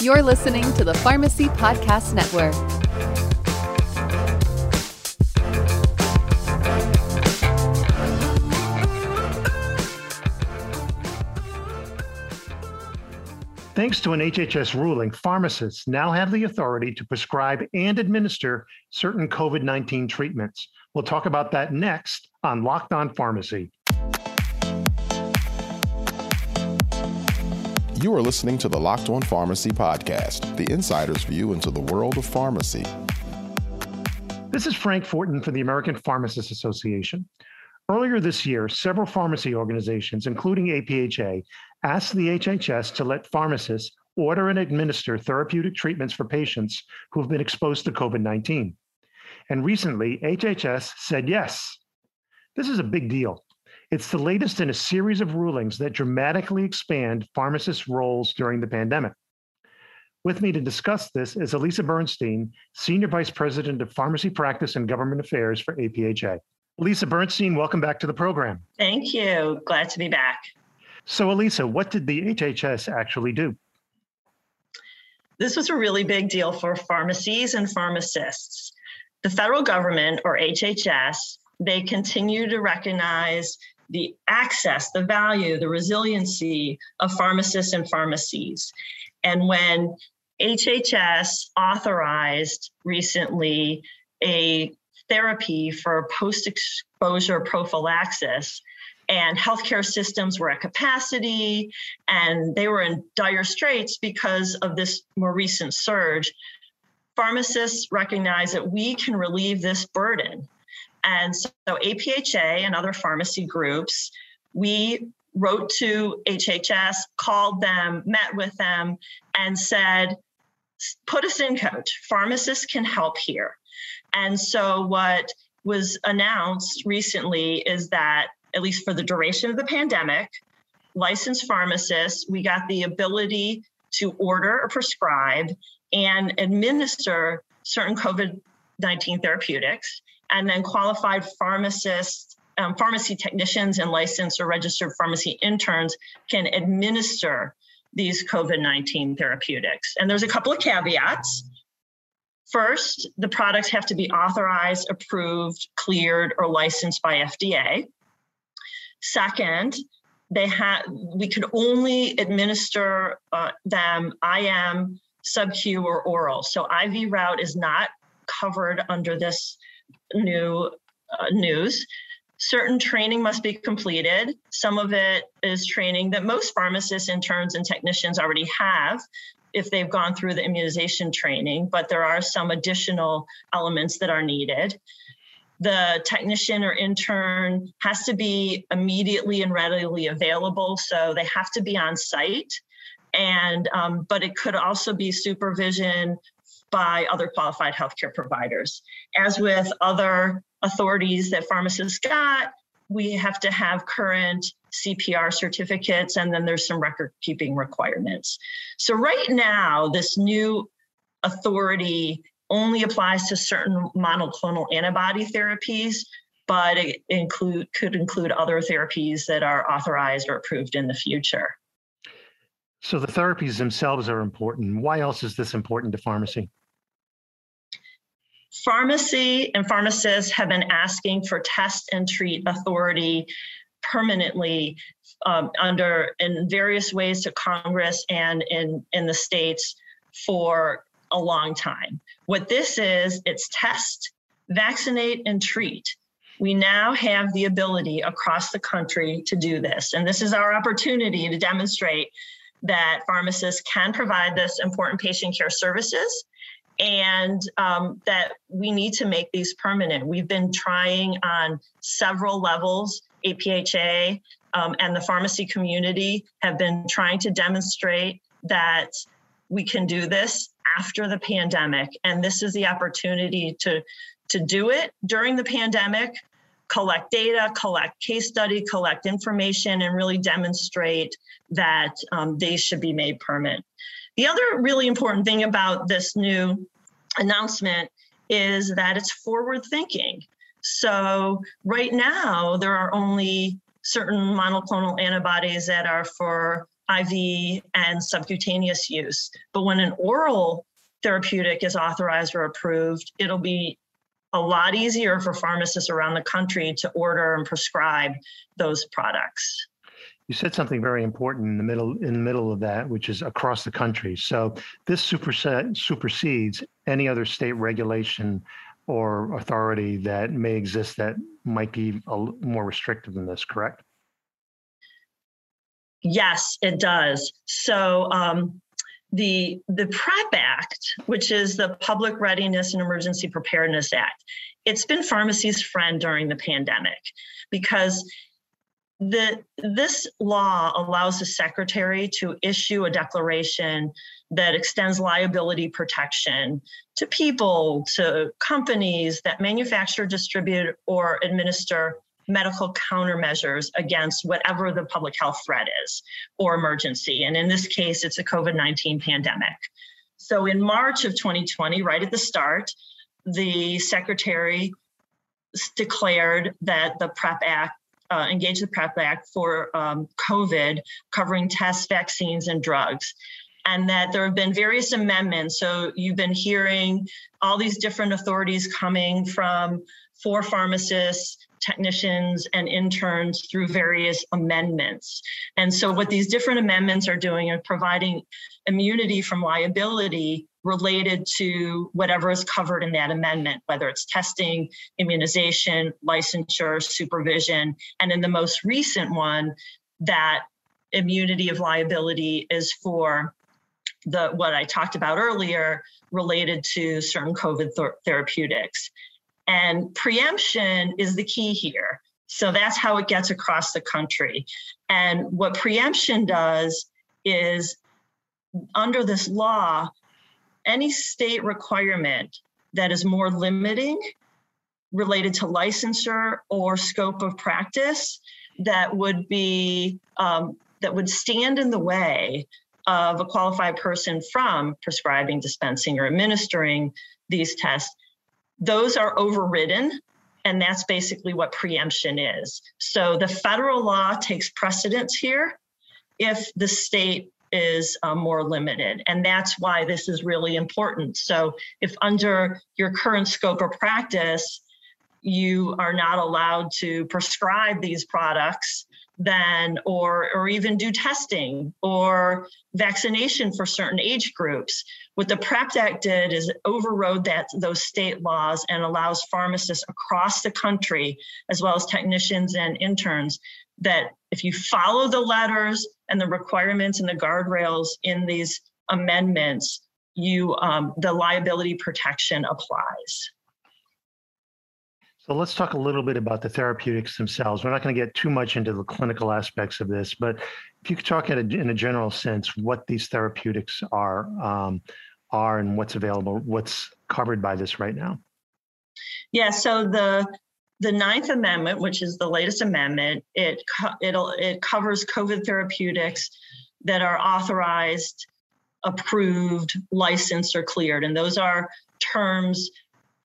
You're listening to the Pharmacy Podcast Network. Thanks to an HHS ruling, pharmacists now have the authority to prescribe and administer certain COVID 19 treatments. We'll talk about that next on Locked On Pharmacy. You are listening to the Locked On Pharmacy podcast, the insider's view into the world of pharmacy. This is Frank Fortin for the American Pharmacists Association. Earlier this year, several pharmacy organizations, including APHA, asked the HHS to let pharmacists order and administer therapeutic treatments for patients who have been exposed to COVID 19. And recently, HHS said yes. This is a big deal. It's the latest in a series of rulings that dramatically expand pharmacists' roles during the pandemic. With me to discuss this is Ilisa Bernstein, Senior Vice President of Pharmacy Practice and Government Affairs for APHA. Ilisa Bernstein, welcome back to the program. Thank you. Glad to be back. So, Ilisa, what did the HHS actually do? This was a really big deal for pharmacies and pharmacists. The federal government, or HHS, they continue to recognize the access, the value, the resiliency of pharmacists and pharmacies. And when HHS authorized recently a therapy for post exposure prophylaxis, and healthcare systems were at capacity and they were in dire straits because of this more recent surge. Pharmacists recognize that we can relieve this burden. And so APHA and other pharmacy groups, we wrote to HHS, called them, met with them, and said, put us in, coach. Pharmacists can help here. And so what was announced recently is that at least for the duration of the pandemic, licensed pharmacists, we got the ability to order or prescribe and administer certain COVID 19 therapeutics. And then qualified pharmacists, um, pharmacy technicians, and licensed or registered pharmacy interns can administer these COVID 19 therapeutics. And there's a couple of caveats. First, the products have to be authorized, approved, cleared, or licensed by FDA. Second, they had we could only administer uh, them IM, sub-Q, or oral. So IV route is not covered under this new uh, news. Certain training must be completed. Some of it is training that most pharmacists, interns, and technicians already have if they've gone through the immunization training, but there are some additional elements that are needed the technician or intern has to be immediately and readily available so they have to be on site and um, but it could also be supervision by other qualified healthcare providers as with other authorities that pharmacists got we have to have current cpr certificates and then there's some record keeping requirements so right now this new authority only applies to certain monoclonal antibody therapies, but it include could include other therapies that are authorized or approved in the future. So the therapies themselves are important. Why else is this important to pharmacy? Pharmacy and pharmacists have been asking for test and treat authority permanently um, under in various ways to Congress and in in the states for a long time. What this is, it's test, vaccinate, and treat. We now have the ability across the country to do this. And this is our opportunity to demonstrate that pharmacists can provide this important patient care services and um, that we need to make these permanent. We've been trying on several levels, APHA um, and the pharmacy community have been trying to demonstrate that we can do this after the pandemic. And this is the opportunity to, to do it during the pandemic, collect data, collect case study, collect information, and really demonstrate that um, they should be made permanent. The other really important thing about this new announcement is that it's forward thinking. So, right now, there are only certain monoclonal antibodies that are for IV and subcutaneous use. But when an oral therapeutic is authorized or approved, it'll be a lot easier for pharmacists around the country to order and prescribe those products. You said something very important in the middle in the middle of that, which is across the country. So this supersedes any other state regulation or authority that may exist that might be a, more restrictive than this, correct? Yes, it does. So um, the the PrEP Act, which is the Public Readiness and Emergency Preparedness Act, it's been pharmacy's friend during the pandemic because the this law allows the secretary to issue a declaration that extends liability protection to people, to companies that manufacture, distribute, or administer medical countermeasures against whatever the public health threat is or emergency. And in this case, it's a COVID 19 pandemic. So in March of 2020, right at the start, the secretary declared that the PrEP Act uh, engaged the PrEP Act for um, COVID, covering tests, vaccines, and drugs. And that there have been various amendments. So you've been hearing all these different authorities coming from for pharmacists, technicians, and interns through various amendments. And so, what these different amendments are doing are providing immunity from liability related to whatever is covered in that amendment, whether it's testing, immunization, licensure, supervision. And in the most recent one, that immunity of liability is for the what I talked about earlier related to certain COVID th- therapeutics. And preemption is the key here. So that's how it gets across the country. And what preemption does is under this law, any state requirement that is more limiting related to licensure or scope of practice that would be um, that would stand in the way of a qualified person from prescribing dispensing or administering these tests those are overridden and that's basically what preemption is. So the federal law takes precedence here if the state is uh, more limited. And that's why this is really important. So if under your current scope of practice, you are not allowed to prescribe these products then or or even do testing or vaccination for certain age groups. What the prep act did is overrode that those state laws and allows pharmacists across the country as well as technicians and interns that if you follow the letters and the requirements and the guardrails in these amendments you um, the liability protection applies so let's talk a little bit about the therapeutics themselves. We're not going to get too much into the clinical aspects of this, but if you could talk in a, in a general sense what these therapeutics are, um, are and what's available, what's covered by this right now. Yeah. So the the Ninth Amendment, which is the latest amendment, it it'll it covers COVID therapeutics that are authorized, approved, licensed, or cleared, and those are terms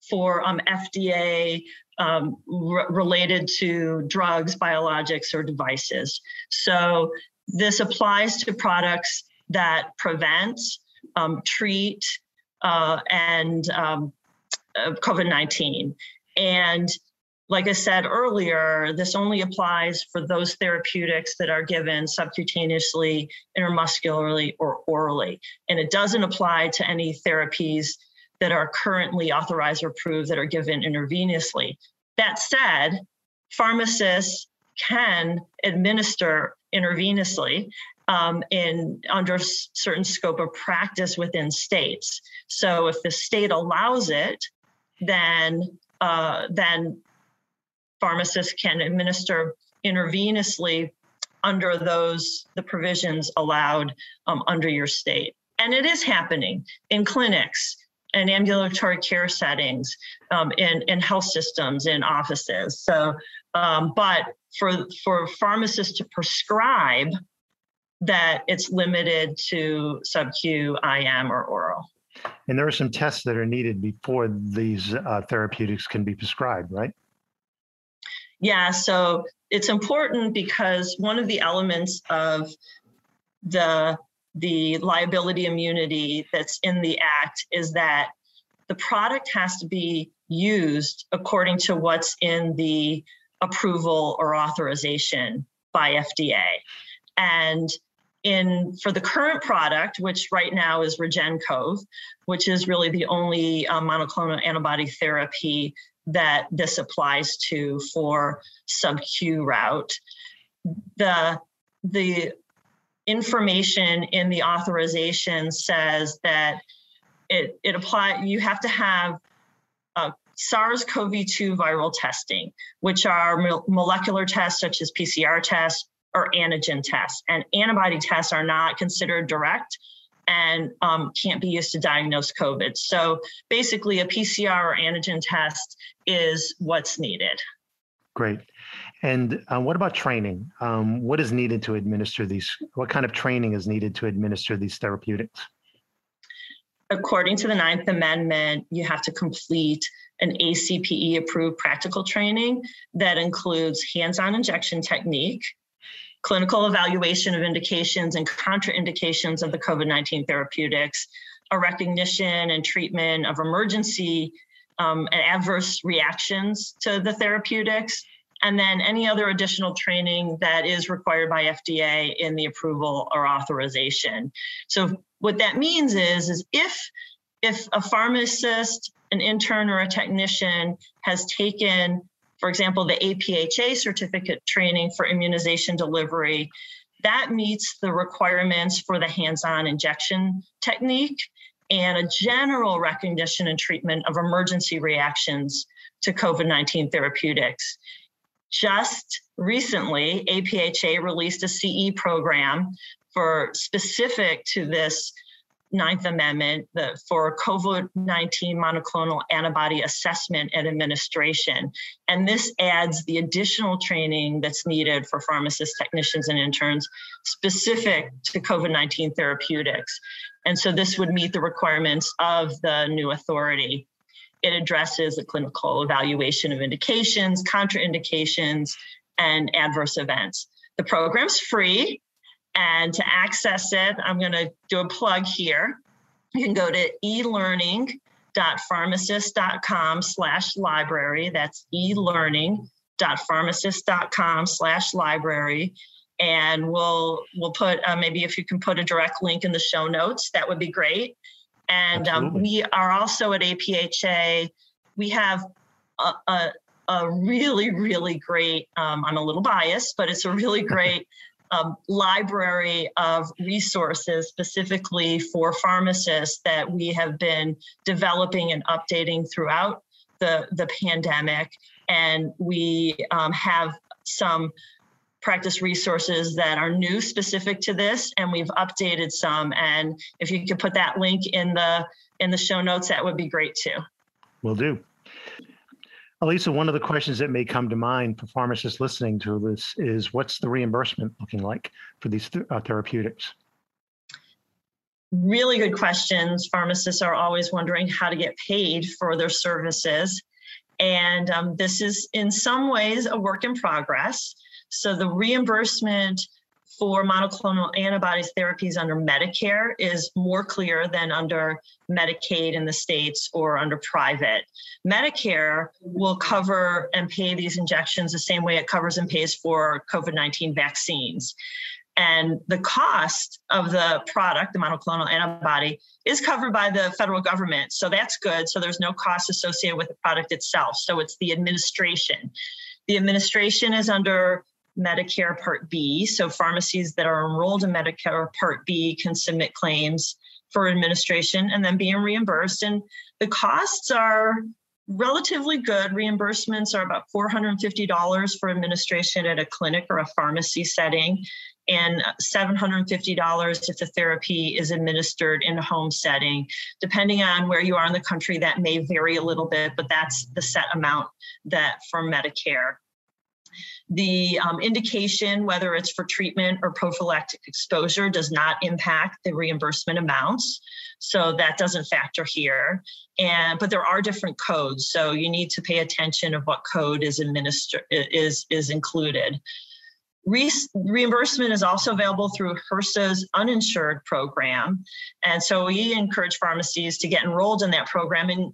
for um, FDA um, related to drugs, biologics, or devices. So this applies to products that prevent, um, treat, uh, and um, uh, COVID 19. And like I said earlier, this only applies for those therapeutics that are given subcutaneously, intermuscularly, or orally. And it doesn't apply to any therapies that are currently authorized or approved that are given intravenously. That said, pharmacists can administer intravenously um, in under certain scope of practice within states. So if the state allows it, then uh, then pharmacists can administer intravenously under those the provisions allowed um, under your state. And it is happening in clinics in ambulatory care settings, um, in, in health systems, in offices. So, um, but for, for pharmacists to prescribe, that it's limited to sub-Q, IM, or oral. And there are some tests that are needed before these uh, therapeutics can be prescribed, right? Yeah, so it's important because one of the elements of the the liability immunity that's in the act is that the product has to be used according to what's in the approval or authorization by FDA. And in for the current product, which right now is REGEN-COV, which is really the only uh, monoclonal antibody therapy that this applies to for sub-Q route. The the information in the authorization says that it it apply you have to have uh, SARS-CoV-2 viral testing, which are molecular tests such as PCR tests or antigen tests. And antibody tests are not considered direct and um, can't be used to diagnose COVID. So basically, a PCR or antigen test is what's needed. Great. And uh, what about training? Um, what is needed to administer these? What kind of training is needed to administer these therapeutics? According to the Ninth Amendment, you have to complete an ACPE approved practical training that includes hands on injection technique, clinical evaluation of indications and contraindications of the COVID 19 therapeutics, a recognition and treatment of emergency um, and adverse reactions to the therapeutics, and then any other additional training that is required by FDA in the approval or authorization. So what that means is, is if if a pharmacist, an intern, or a technician has taken, for example, the APHA certificate training for immunization delivery, that meets the requirements for the hands-on injection technique and a general recognition and treatment of emergency reactions to COVID 19 therapeutics. Just recently, APHA released a CE program for specific to this Ninth Amendment the, for COVID 19 monoclonal antibody assessment and administration. And this adds the additional training that's needed for pharmacists, technicians, and interns specific to COVID 19 therapeutics. And so this would meet the requirements of the new authority. It addresses the clinical evaluation of indications, contraindications, and adverse events. The program's free, and to access it, I'm going to do a plug here. You can go to elearning.pharmacist.com slash library. That's elearning.pharmacist.com slash library. And we'll we'll put uh, maybe if you can put a direct link in the show notes, that would be great. And um, we are also at APHA. We have a, a, a really, really great, um, I'm a little biased, but it's a really great um, library of resources specifically for pharmacists that we have been developing and updating throughout the, the pandemic. And we um, have some practice resources that are new specific to this and we've updated some and if you could put that link in the in the show notes that would be great too will do Ilisa, one of the questions that may come to mind for pharmacists listening to this is what's the reimbursement looking like for these th- uh, therapeutics? Really good questions. Pharmacists are always wondering how to get paid for their services. And um, this is, in some ways, a work in progress. So the reimbursement for monoclonal antibodies therapies under Medicare is more clear than under Medicaid in the states or under private. Medicare will cover and pay these injections the same way it covers and pays for COVID 19 vaccines. And the cost of the product, the monoclonal antibody, is covered by the federal government. So that's good. So there's no cost associated with the product itself. So it's the administration. The administration is under Medicare Part B. So pharmacies that are enrolled in Medicare Part B can submit claims for administration and then being reimbursed. And the costs are relatively good. Reimbursements are about $450 for administration at a clinic or a pharmacy setting, and $750 if the therapy is administered in a home setting. Depending on where you are in the country, that may vary a little bit, but that's the set amount that for Medicare. The um, indication, whether it's for treatment or prophylactic exposure, does not impact the reimbursement amounts. So that doesn't factor here. And but there are different codes, so you need to pay attention of what code is administered is is included. Re- reimbursement is also available through HRSA's uninsured program. And so we encourage pharmacies to get enrolled in that program. And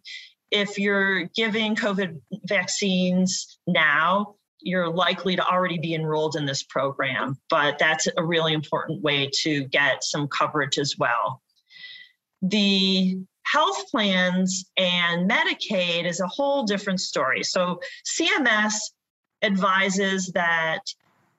if you're giving COVID vaccines now, you're likely to already be enrolled in this program, but that's a really important way to get some coverage as well. The health plans and Medicaid is a whole different story. So CMS advises that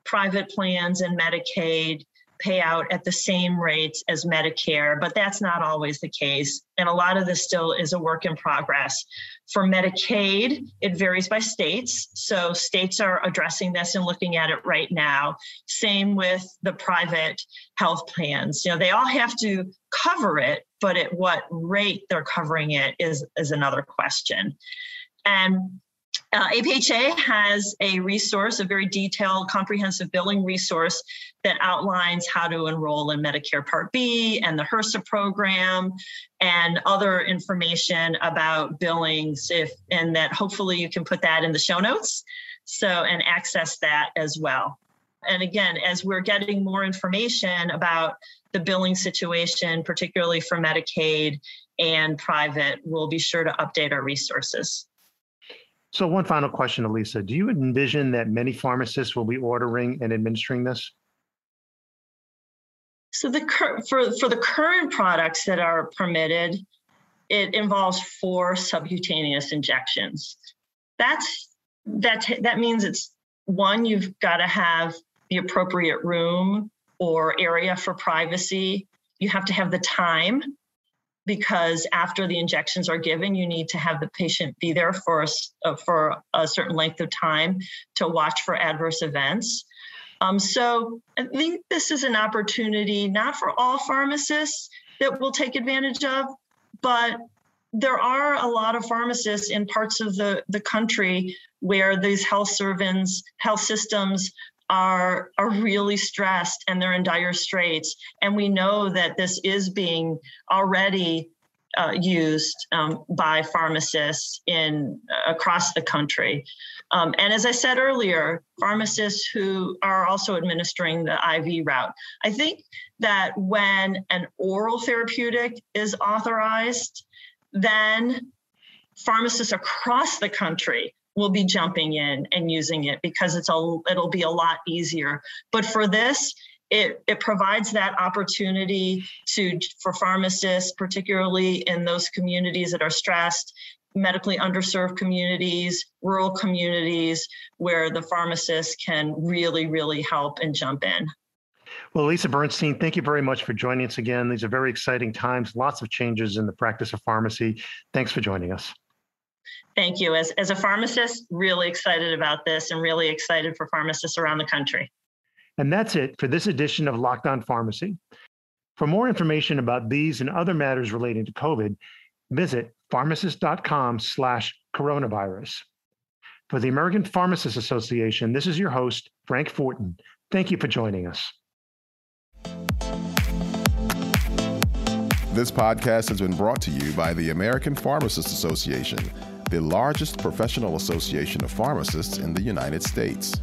private plans and Medicaid pay out at the same rates as Medicare, but that's not always the case. And a lot of this still is a work in progress. For Medicaid, it varies by states. So states are addressing this and looking at it right now. Same with the private health plans. You know, they all have to cover it, but at what rate they're covering it is, is another question. And uh, APHA has a resource, a very detailed, comprehensive billing resource that outlines how to enroll in Medicare Part B and the HRSA program and other information about billings if and that hopefully you can put that in the show notes so and access that as well. And again, as we're getting more information about the billing situation, particularly for Medicaid and private, we'll be sure to update our resources. So, one final question, Ilisa. Do you envision that many pharmacists will be ordering and administering this? So, the for for the current products that are permitted, it involves four subcutaneous injections. That's that that means it's one you've got to have the appropriate room or area for privacy. You have to have the time because after the injections are given, you need to have the patient be there for a, uh, for a certain length of time to watch for adverse events. Um, so I think this is an opportunity not for all pharmacists that will take advantage of, but there are a lot of pharmacists in parts of the, the country where these health servants, health systems are are really stressed and they're in dire straits. And we know that this is being already uh, used um, by pharmacists in uh, across the country. Um, and as i said earlier pharmacists who are also administering the iv route. I think that when an oral therapeutic is authorized then pharmacists across the country will be jumping in and using it because it's a it'll be a lot easier. But for this, it, it provides that opportunity to for pharmacists, particularly in those communities that are stressed, medically underserved communities, rural communities, where the pharmacist can really, really help and jump in. Well, Lisa Bernstein, thank you very much for joining us again. These are very exciting times, lots of changes in the practice of pharmacy. Thanks for joining us. Thank you. As, as a pharmacist, really excited about this and really excited for pharmacists around the country. And that's it for this edition of Locked On Pharmacy. For more information about these and other matters relating to COVID, visit pharmacist.com slash coronavirus. For the American Pharmacists Association, this is your host, Frank Fortin. Thank you for joining us. This podcast has been brought to you by the American Pharmacists Association the largest professional association of pharmacists in the United States.